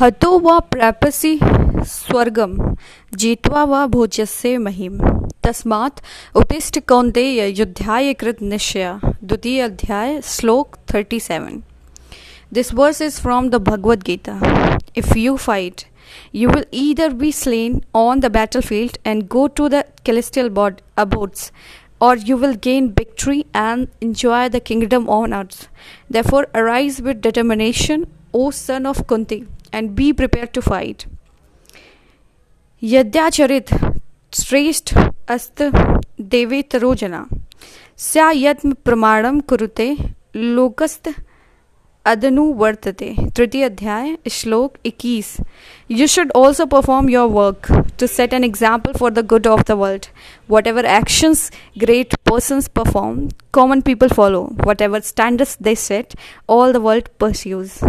हतो व प्रापसि स्वर्गम जीत्वा वा भोजस्य महिम तस्मात् उपिष्ट कौन्तेय युद्धाय कृत निश्चय। द्वितीय अध्याय, श्लोक 37 this verse is from the Bhagavad Gita if you fight you will either be slain on the battle field and go to the celestial abodes or you will gain victory and enjoy the kingdom on earth therefore arise with determination O son of Kunti and be prepared to fight. यद्याचरित श्रेष्ठ अस्त देवेतरो जना स्या यत्म प्रमाणम कुरुते लोकस्त अदनुवर्तते तृतीय अध्याय श्लोक 21 You should also perform your work to set an example for the good of the world. Whatever actions great persons perform, common people follow. Whatever standards they set, all the world pursues.